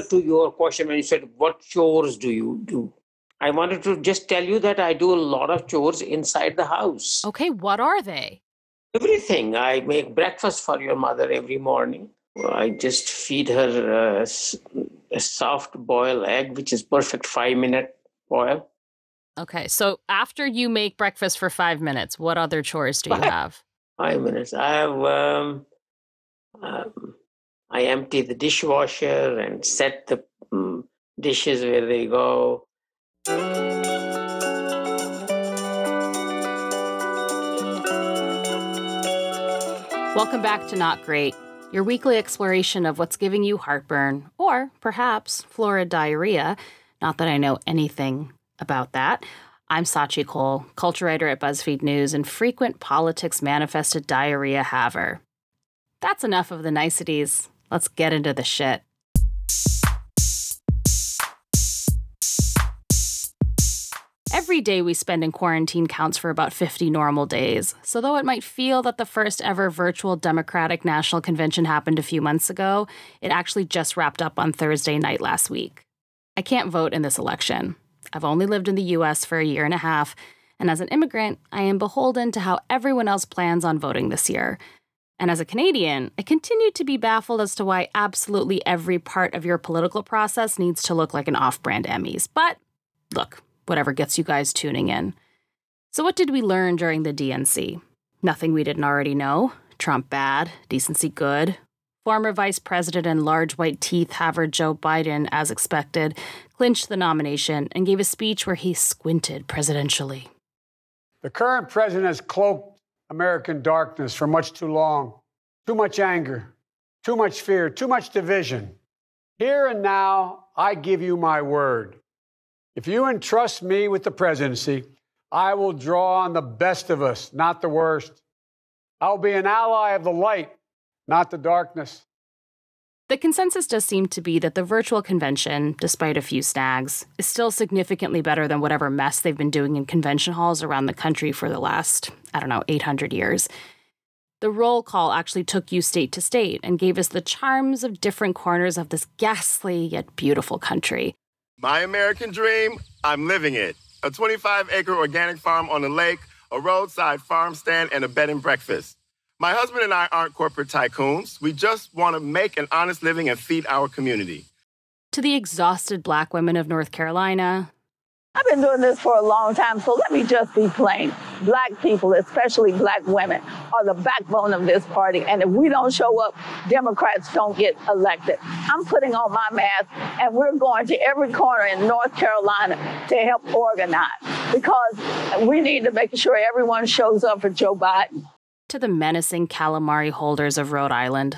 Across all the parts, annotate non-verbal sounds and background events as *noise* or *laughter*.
to your question when you said, What chores do you do? I wanted to just tell you that I do a lot of chores inside the house. Okay, what are they? Everything. I make breakfast for your mother every morning. I just feed her uh, a soft boiled egg, which is perfect five minute boil. Okay, so after you make breakfast for five minutes, what other chores do you have? Five minutes. I have. Um, um, I empty the dishwasher and set the um, dishes where they go. Welcome back to Not Great, your weekly exploration of what's giving you heartburn, or perhaps florid diarrhea. Not that I know anything about that. I'm Scaachi Cole, culture writer at BuzzFeed News and frequent politics manifested diarrhea haver. That's enough of the niceties. Let's get into the shit. Every day we spend in quarantine counts for about 50 normal days. So, though it might feel that the first ever virtual Democratic National Convention happened a few months ago, it actually just wrapped up on Thursday night last week. I can't vote in this election. I've only lived in the US for a year and a half, and as an immigrant, I am beholden to how everyone else plans on voting this year. And as a Canadian, I continue to be baffled as to why absolutely every part of your political process needs to look like an off brand Emmys. But look, whatever gets you guys tuning in. So, what did we learn during the DNC? Nothing we didn't already know. Trump bad, decency good. Former Vice President and large white teeth haver Joe Biden, as expected, clinched the nomination and gave a speech where he squinted presidentially. The current president has cloaked American darkness for much too long. Too much anger, too much fear, too much division. Here and now, I give you my word. If you entrust me with the presidency, I will draw on the best of us, not the worst. I'll be an ally of the light, not the darkness. The consensus does seem to be that the virtual convention, despite a few snags, is still significantly better than whatever mess they've been doing in convention halls around the country for the last, I don't know, 800 years. The roll call actually took you state to state and gave us the charms of different corners of this ghastly yet beautiful country. My American dream, I'm living it. A 25 acre organic farm on the lake, a roadside farm stand, and a bed and breakfast. My husband and I aren't corporate tycoons. We just want to make an honest living and feed our community. To the exhausted black women of North Carolina. I've been doing this for a long time, so let me just be plain. Black people, especially black women, are the backbone of this party. And if we don't show up, Democrats don't get elected. I'm putting on my mask, and we're going to every corner in North Carolina to help organize because we need to make sure everyone shows up for Joe Biden to the menacing calamari holders of Rhode Island.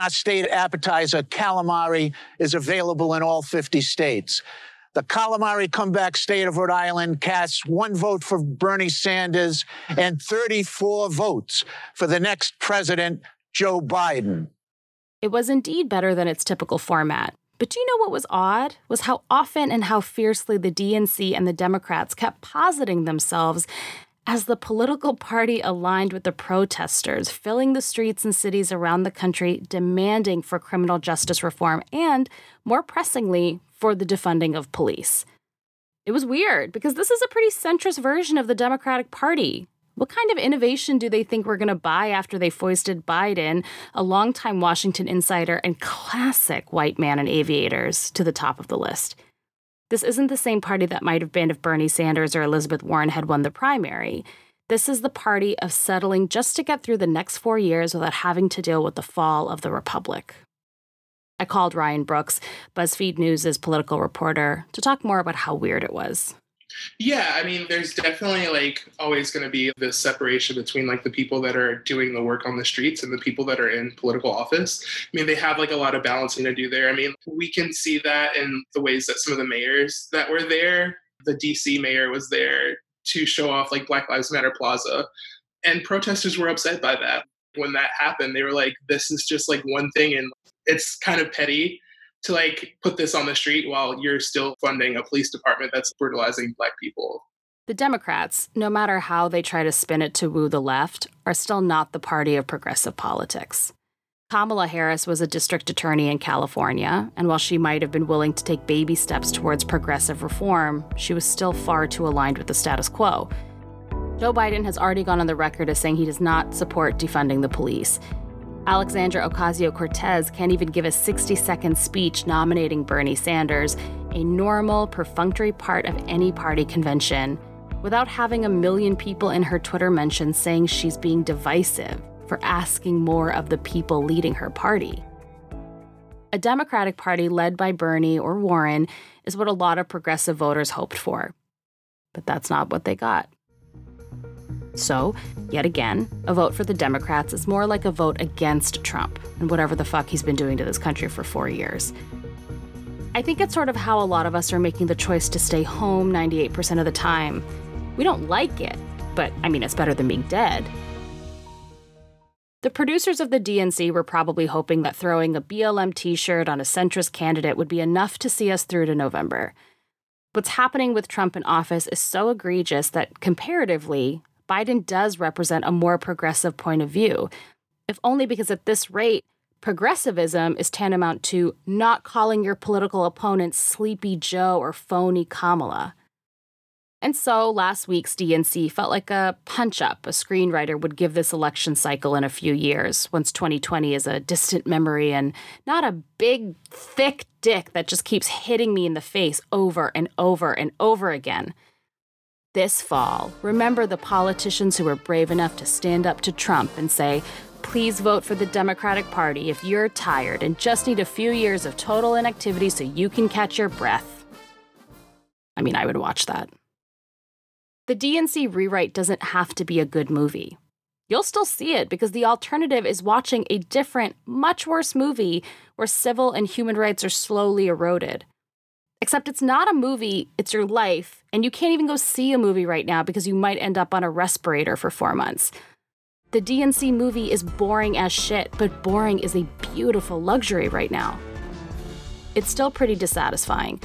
Our state appetizer, calamari, is available in all 50 states. The calamari comeback state of Rhode Island casts one vote for Bernie Sanders and 34 votes for the next president, Joe Biden. It was indeed better than its typical format. But do you know what was odd? Was how often and how fiercely the DNC and the Democrats kept positing themselves as the political party aligned with the protesters, filling the streets and cities around the country, demanding for criminal justice reform and, more pressingly, for the defunding of police. It was weird because this is a pretty centrist version of the Democratic Party. What kind of innovation do they think we're going to buy after they foisted Biden, a longtime Washington insider and classic white man in aviators, to the top of the list? This isn't the same party that might have been if Bernie Sanders or Elizabeth Warren had won the primary. This is the party of settling just to get through the next four years without having to deal with the fall of the Republic. I called Ryan Brooks, BuzzFeed News' political reporter, to talk more about how weird it was. Yeah, I mean, there's definitely like always going to be this separation between like the people that are doing the work on the streets and the people that are in political office. I mean, they have like a lot of balancing to do there. I mean, we can see that in the ways that some of the mayors that were there, the DC mayor was there to show off like Black Lives Matter Plaza. And protesters were upset by that. When that happened, they were like, this is just like one thing and it's kind of petty to like put this on the street while you're still funding a police department that's brutalizing black people. The Democrats, no matter how they try to spin it to woo the left, are still not the party of progressive politics. Kamala Harris was a district attorney in California, and while she might have been willing to take baby steps towards progressive reform, she was still far too aligned with the status quo. Joe Biden has already gone on the record as saying he does not support defunding the police. Alexandra Ocasio Cortez can't even give a 60 second speech nominating Bernie Sanders, a normal, perfunctory part of any party convention, without having a million people in her Twitter mentions saying she's being divisive for asking more of the people leading her party. A Democratic Party led by Bernie or Warren is what a lot of progressive voters hoped for. But that's not what they got. So, yet again, a vote for the Democrats is more like a vote against Trump and whatever the fuck he's been doing to this country for four years. I think it's sort of how a lot of us are making the choice to stay home 98% of the time. We don't like it, but I mean, it's better than being dead. The producers of the DNC were probably hoping that throwing a BLM t shirt on a centrist candidate would be enough to see us through to November. What's happening with Trump in office is so egregious that, comparatively, Biden does represent a more progressive point of view, if only because at this rate, progressivism is tantamount to not calling your political opponent Sleepy Joe or phony Kamala. And so last week's DNC felt like a punch up a screenwriter would give this election cycle in a few years, once 2020 is a distant memory and not a big, thick dick that just keeps hitting me in the face over and over and over again. This fall, remember the politicians who were brave enough to stand up to Trump and say, please vote for the Democratic Party if you're tired and just need a few years of total inactivity so you can catch your breath. I mean, I would watch that. The DNC rewrite doesn't have to be a good movie. You'll still see it because the alternative is watching a different, much worse movie where civil and human rights are slowly eroded. Except it's not a movie, it's your life, and you can't even go see a movie right now because you might end up on a respirator for four months. The DNC movie is boring as shit, but boring is a beautiful luxury right now. It's still pretty dissatisfying,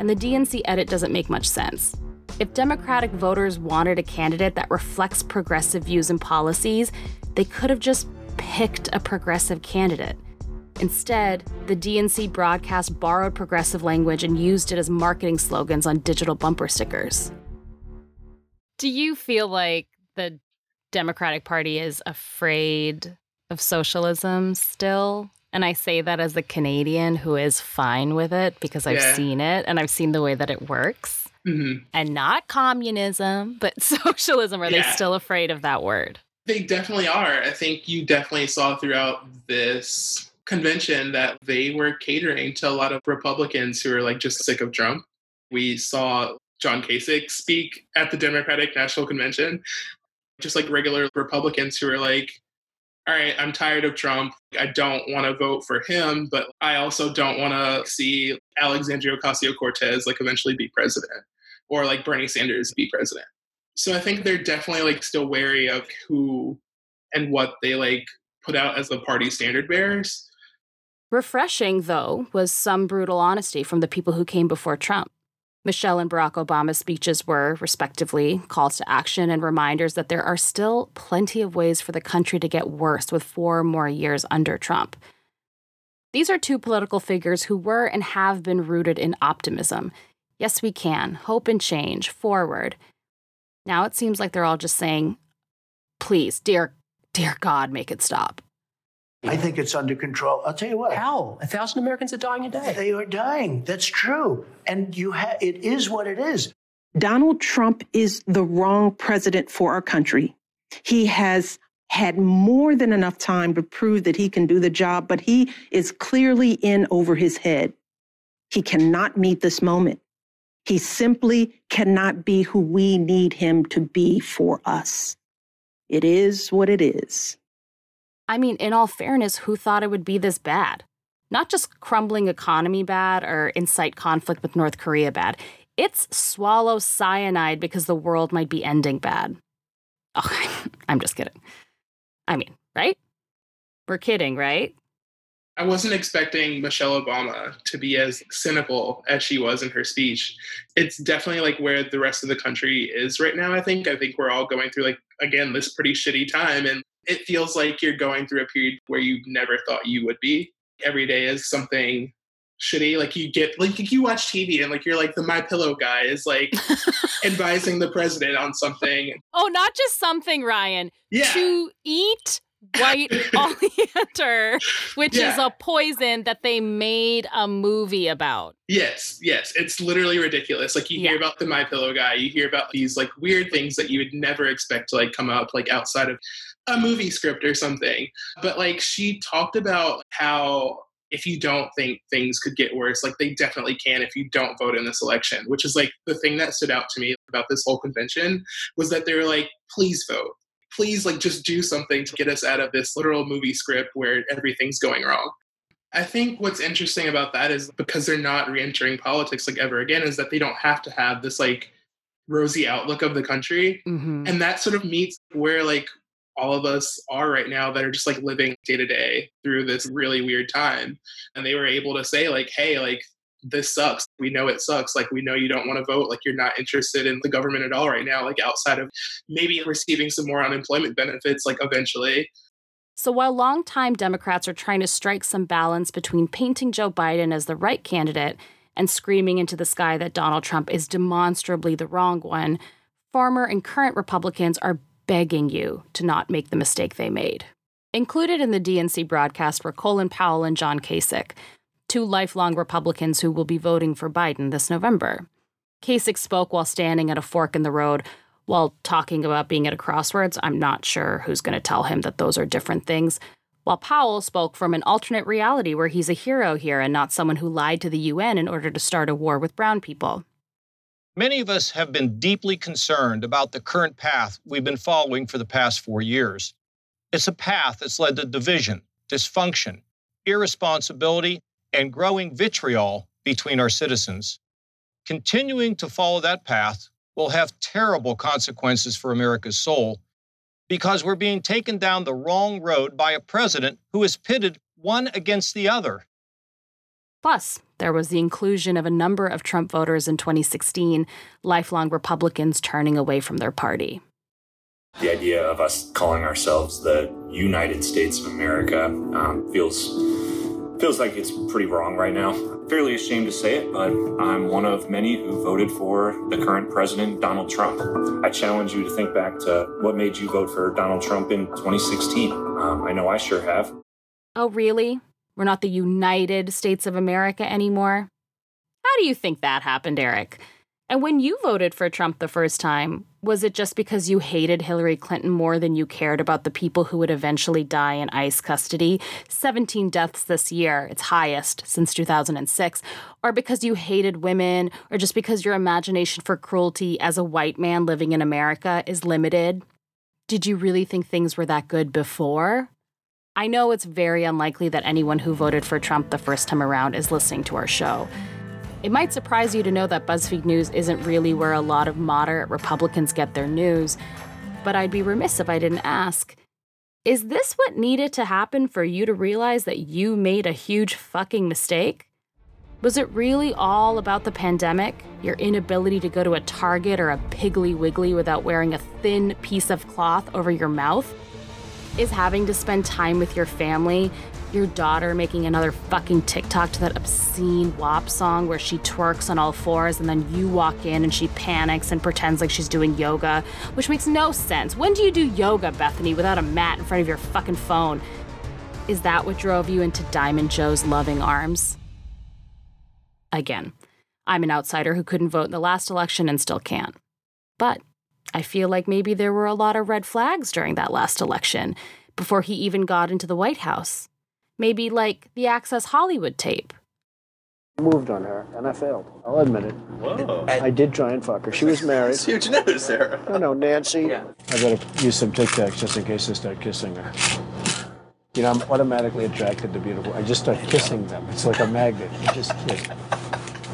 and the DNC edit doesn't make much sense. If Democratic voters wanted a candidate that reflects progressive views and policies, they could have just picked a progressive candidate. Instead, the DNC broadcast borrowed progressive language and used it as marketing slogans on digital bumper stickers. Do you feel like the Democratic Party is afraid of socialism still? And I say that as a Canadian who is fine with it because I've Yeah. seen it and I've seen the way that it works. Mhm. And not communism, but *laughs* socialism. Are they Yeah. still afraid of that word? They definitely are. I think you definitely saw throughout this convention that they were catering to a lot of Republicans who are like just sick of Trump. We saw John Kasich speak at the Democratic National Convention, just like regular Republicans who are like, all right, I'm tired of Trump. I don't want to vote for him, but I also don't want to see Alexandria Ocasio Cortez like eventually be president or like Bernie Sanders be president. So I think they're definitely like still wary of who and what they like put out as the party standard bearers. Refreshing, though, was some brutal honesty from the people who came before Trump. Michelle and Barack Obama's speeches were, respectively, calls to action and reminders that there are still plenty of ways for the country to get worse with four more years under Trump. These are two political figures who were and have been rooted in optimism. Yes, we can, hope and change, forward. Now it seems like they're all just saying, please, dear, dear God, make it stop. I think it's under control. I'll tell you what. How? A thousand Americans are dying a day. They are dying. That's true. And you ha- it is what it is. Donald Trump is the wrong president for our country. He has had more than enough time to prove that he can do the job, but he is clearly in over his head. He cannot meet this moment. He simply cannot be who we need him to be for us. It is what it is. I mean, in all fairness, who thought it would be this bad? Not just crumbling economy bad or incite conflict with North Korea bad. It's swallow cyanide because the world might be ending bad. *laughs* Oh, I'm just kidding. I mean, right? We're kidding, right? I wasn't expecting Michelle Obama to be as cynical as she was in her speech. It's definitely like where the rest of the country is right now, I think. I think we're all going through like again this pretty shitty time and it feels like you're going through a period where you never thought you would be. Every day is something shitty. Like you get like you watch TV and like you're like the My Pillow guy is like *laughs* advising the president on something. Oh, not just something, Ryan. Yeah. To eat white *laughs* oleander, which Yeah. is a poison that they made a movie about. Yes, yes, it's literally ridiculous. Like you hear about the My Pillow guy, you hear about these like weird things that you would never expect to like come up like outside of a movie script or something. But like she talked about how if you don't think things could get worse, like they definitely can if you don't vote in this election, which is like the thing that stood out to me about this whole convention was that they were like, please vote. Please like just do something to get us out of this literal movie script where everything's going wrong. I think what's interesting about that is because they're not re-entering politics like ever again, is that they don't have to have this like rosy outlook of the country. Mhm. And that sort of meets where like all of us are right now that are just like living day to day through this really weird time. And they were able to say, like, hey, like this sucks. We know it sucks. Like we know you don't want to vote. Like you're not interested in the government at all right now, like outside of maybe receiving some more unemployment benefits, like eventually. So while longtime Democrats are trying to strike some balance between painting Joe Biden as the right candidate and screaming into the sky that Donald Trump is demonstrably the wrong one, former and current Republicans are begging you to not make the mistake they made. Included in the DNC broadcast were Colin Powell and John Kasich, two lifelong Republicans who will be voting for Biden this November. Kasich spoke while standing at a fork in the road while talking about being at a crossroads. I'm not sure who's going to tell him that those are different things. While Powell spoke from an alternate reality where he's a hero here and not someone who lied to the UN in order to start a war with brown people. Many of us have been deeply concerned about the current path we've been following for the past four years. It's a path that's led to division, dysfunction, irresponsibility, and growing vitriol between our citizens. Continuing to follow that path will have terrible consequences for America's soul because we're being taken down the wrong road by a president who is pitted one against the other. Plus, there was the inclusion of a number of Trump voters in 2016, lifelong Republicans turning away from their party. The idea of us calling ourselves the United States of America um, feels feels like it's pretty wrong right now. Fairly ashamed to say it, but I'm one of many who voted for the current president, Donald Trump. I challenge you to think back to what made you vote for Donald Trump in 2016. Um, I know I sure have. Oh, really? We're not the United States of America anymore? How do you think that happened, Eric? And when you voted for Trump the first time, was it just because you hated Hillary Clinton more than you cared about the people who would eventually die in ICE custody? 17 deaths this year, its highest since 2006. Or because you hated women, or just because your imagination for cruelty as a white man living in America is limited? Did you really think things were that good before? I know it's very unlikely that anyone who voted for Trump the first time around is listening to our show. It might surprise you to know that BuzzFeed News isn't really where a lot of moderate Republicans get their news, but I'd be remiss if I didn't ask Is this what needed to happen for you to realize that you made a huge fucking mistake? Was it really all about the pandemic? Your inability to go to a Target or a Piggly Wiggly without wearing a thin piece of cloth over your mouth? Is having to spend time with your family, your daughter making another fucking TikTok to that obscene WAP song where she twerks on all fours and then you walk in and she panics and pretends like she's doing yoga, which makes no sense. When do you do yoga, Bethany, without a mat in front of your fucking phone? Is that what drove you into Diamond Joe's loving arms? Again, I'm an outsider who couldn't vote in the last election and still can't. But I feel like maybe there were a lot of red flags during that last election before he even got into the White House. Maybe like the Access Hollywood tape. moved on her, and I failed. I'll admit it. Whoa. I did try and fuck her. She was married. It's huge news, Sarah. No, no, Nancy. Yeah. I gotta use some Tic Tacs just in case I start kissing her. You know, I'm automatically attracted to beautiful. I just start kissing them. It's like a magnet. You just kiss.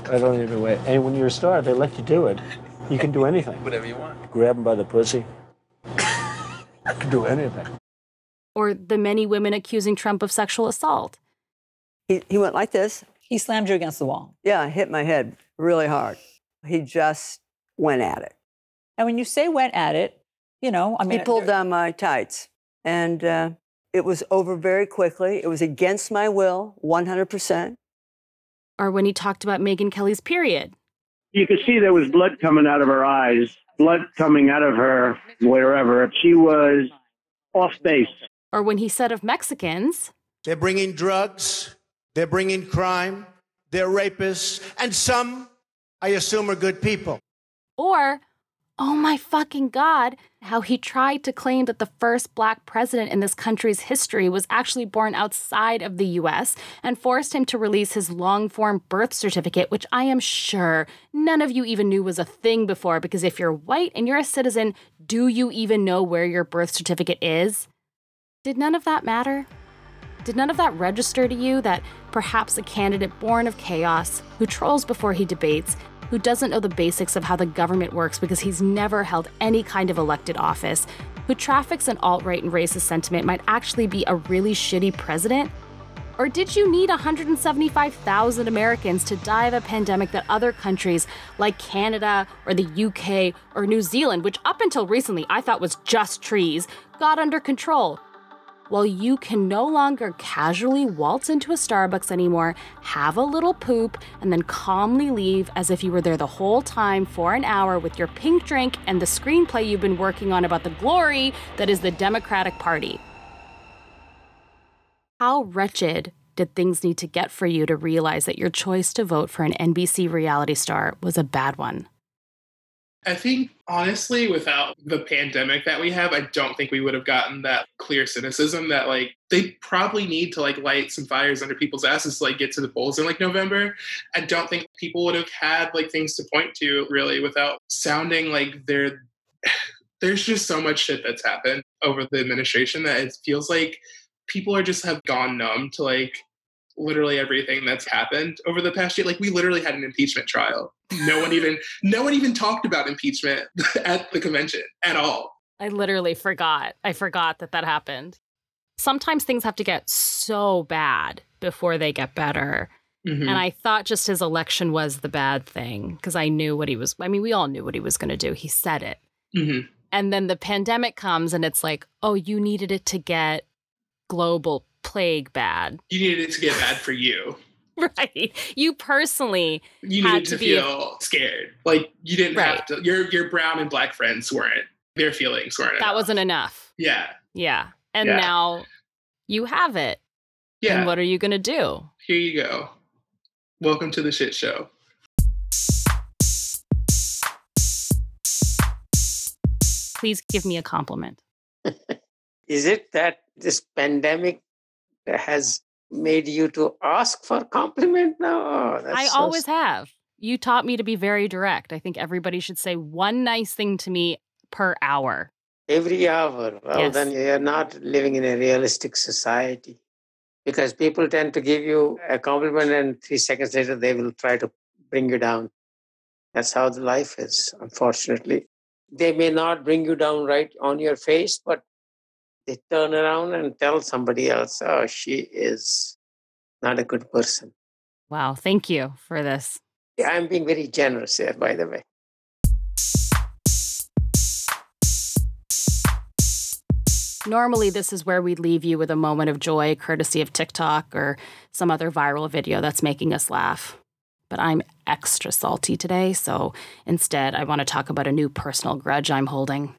I don't even wait. And when you're a star, they let you do it. You can do anything. Whatever you want. Grab him by the pussy. I can do anything. Or the many women accusing Trump of sexual assault. He, he went like this. He slammed you against the wall. Yeah, hit my head really hard. He just went at it. And when you say went at it, you know, I mean, he pulled down my tights. And uh, it was over very quickly. It was against my will, 100%. Or when he talked about Megyn Kelly's period. You could see there was blood coming out of her eyes, blood coming out of her wherever. She was off base. Or when he said of Mexicans, they're bringing drugs, they're bringing crime, they're rapists, and some, I assume, are good people. Or oh my fucking God, how he tried to claim that the first black president in this country's history was actually born outside of the US and forced him to release his long form birth certificate, which I am sure none of you even knew was a thing before. Because if you're white and you're a citizen, do you even know where your birth certificate is? Did none of that matter? Did none of that register to you that perhaps a candidate born of chaos, who trolls before he debates, who doesn't know the basics of how the government works because he's never held any kind of elected office, who traffics in alt right and racist sentiment might actually be a really shitty president? Or did you need 175,000 Americans to die of a pandemic that other countries like Canada or the UK or New Zealand, which up until recently I thought was just trees, got under control? Well, you can no longer casually waltz into a Starbucks anymore, have a little poop, and then calmly leave as if you were there the whole time for an hour with your pink drink and the screenplay you've been working on about the glory that is the Democratic Party. How wretched did things need to get for you to realize that your choice to vote for an NBC reality star was a bad one? I think honestly, without the pandemic that we have, I don't think we would have gotten that clear cynicism that like they probably need to like light some fires under people's asses to like get to the polls in like November. I don't think people would have had like things to point to really without sounding like they're *sighs* there's just so much shit that's happened over the administration that it feels like people are just have gone numb to like literally everything that's happened over the past year. Like we literally had an impeachment trial. No one even no one even talked about impeachment *laughs* at the convention at all. I literally forgot. I forgot that that happened. Sometimes things have to get so bad before they get better. Mm-hmm. And I thought just his election was the bad thing because I knew what he was. I mean, we all knew what he was going to do. He said it. Mm-hmm. And then the pandemic comes and it's like, oh, you needed it to get global plague bad. You needed it to get bad for you. *laughs* right. You personally you needed to, to feel scared. Like you didn't right. have to. Your your brown and black friends weren't. Their feelings weren't. That enough. wasn't enough. Yeah. Yeah. And yeah. now you have it. Yeah. And what are you gonna do? Here you go. Welcome to the shit show. Please give me a compliment. *laughs* Is it that this pandemic has made you to ask for compliment now? Oh, I so always have. You taught me to be very direct. I think everybody should say one nice thing to me per hour. Every hour. Well, yes. then you're not living in a realistic society because people tend to give you a compliment and three seconds later they will try to bring you down. That's how the life is, unfortunately. They may not bring you down right on your face, but they turn around and tell somebody else, oh, she is not a good person. Wow. Thank you for this. Yeah, I'm being very generous here, by the way. Normally, this is where we leave you with a moment of joy, courtesy of TikTok or some other viral video that's making us laugh. But I'm extra salty today, so instead, I want to talk about a new personal grudge I'm holding.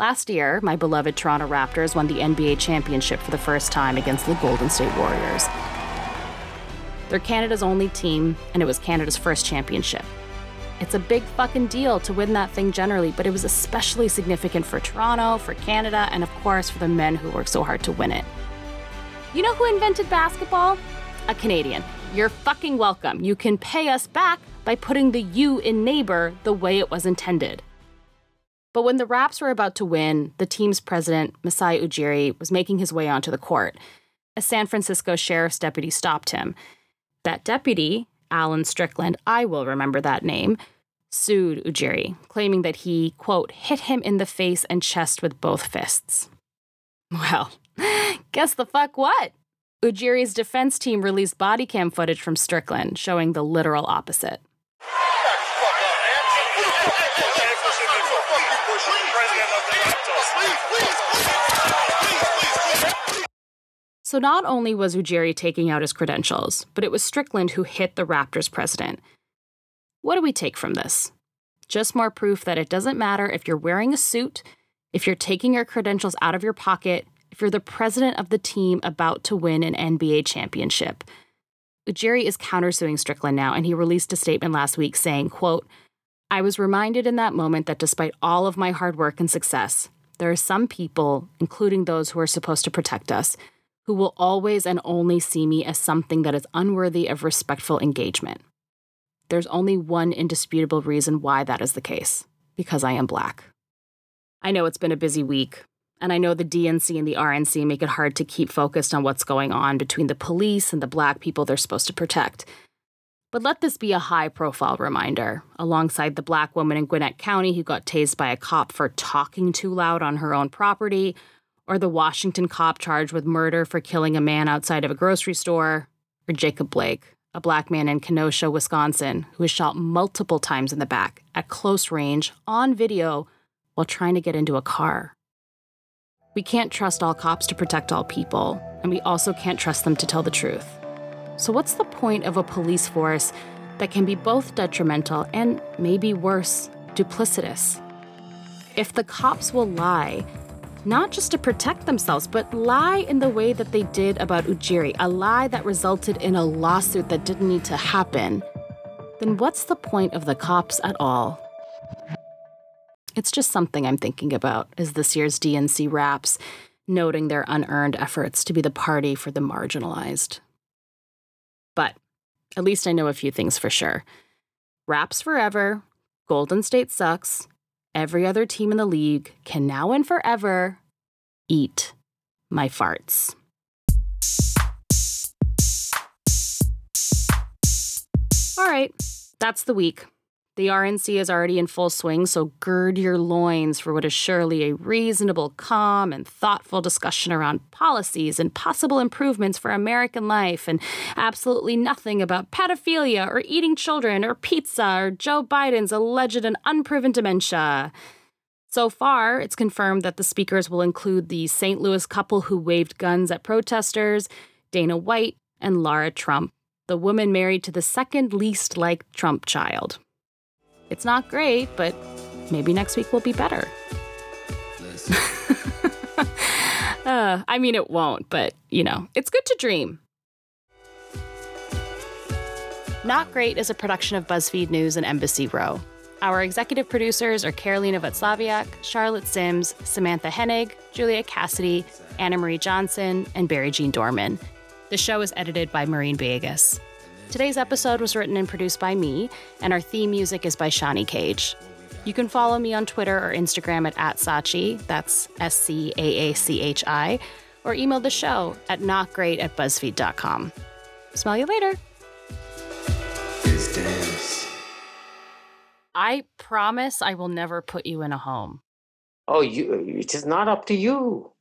Last year, my beloved Toronto Raptors won the NBA championship for the first time against the Golden State Warriors. They're Canada's only team, and it was Canada's first championship. It's a big fucking deal to win that thing generally, but it was especially significant for Toronto, for Canada, and of course for the men who worked so hard to win it. You know who invented basketball? A Canadian. You're fucking welcome. You can pay us back by putting the U in neighbor the way it was intended. But when the Raps were about to win, the team's president, Masai Ujiri, was making his way onto the court. A San Francisco sheriff's deputy stopped him. That deputy, Alan Strickland, I will remember that name, sued Ujiri, claiming that he, quote, hit him in the face and chest with both fists. Well, *laughs* guess the fuck what? Ujiri's defense team released body cam footage from Strickland showing the literal opposite. So not only was Ujiri taking out his credentials, but it was Strickland who hit the Raptors president. What do we take from this? Just more proof that it doesn't matter if you're wearing a suit, if you're taking your credentials out of your pocket, if you're the president of the team about to win an NBA championship. Ujiri is countersuing Strickland now, and he released a statement last week saying, quote, I was reminded in that moment that despite all of my hard work and success, there are some people, including those who are supposed to protect us, who will always and only see me as something that is unworthy of respectful engagement. There's only one indisputable reason why that is the case because I am black. I know it's been a busy week, and I know the DNC and the RNC make it hard to keep focused on what's going on between the police and the black people they're supposed to protect. But let this be a high profile reminder, alongside the black woman in Gwinnett County who got tased by a cop for talking too loud on her own property, or the Washington cop charged with murder for killing a man outside of a grocery store, or Jacob Blake, a black man in Kenosha, Wisconsin, who was shot multiple times in the back at close range on video while trying to get into a car. We can't trust all cops to protect all people, and we also can't trust them to tell the truth. So, what's the point of a police force that can be both detrimental and, maybe worse, duplicitous? If the cops will lie, not just to protect themselves, but lie in the way that they did about Ujiri, a lie that resulted in a lawsuit that didn't need to happen, then what's the point of the cops at all? It's just something I'm thinking about as this year's DNC wraps, noting their unearned efforts to be the party for the marginalized. But at least I know a few things for sure. Raps forever, Golden State sucks, every other team in the league can now and forever eat my farts. All right, that's the week. The RNC is already in full swing, so gird your loins for what is surely a reasonable, calm, and thoughtful discussion around policies and possible improvements for American life, and absolutely nothing about pedophilia or eating children or pizza or Joe Biden's alleged and unproven dementia. So far, it's confirmed that the speakers will include the St. Louis couple who waved guns at protesters, Dana White, and Lara Trump, the woman married to the second least liked Trump child. It's not great, but maybe next week will be better. *laughs* uh, I mean, it won't, but you know, it's good to dream. Not Great is a production of BuzzFeed News and Embassy Row. Our executive producers are Karolina Wacławiak, Charlotte Sims, Samantha Hennig, Julia Cassidy, Anna Marie Johnson, and Barry Jean Dorman. The show is edited by Maureen Viegas. Today's episode was written and produced by me, and our theme music is by Shawnee Cage. You can follow me on Twitter or Instagram at, at Scaachi, that's S C A A C H I, or email the show at notgreat at buzzfeed.com. Smell you later. I promise I will never put you in a home. Oh, you, it is not up to you.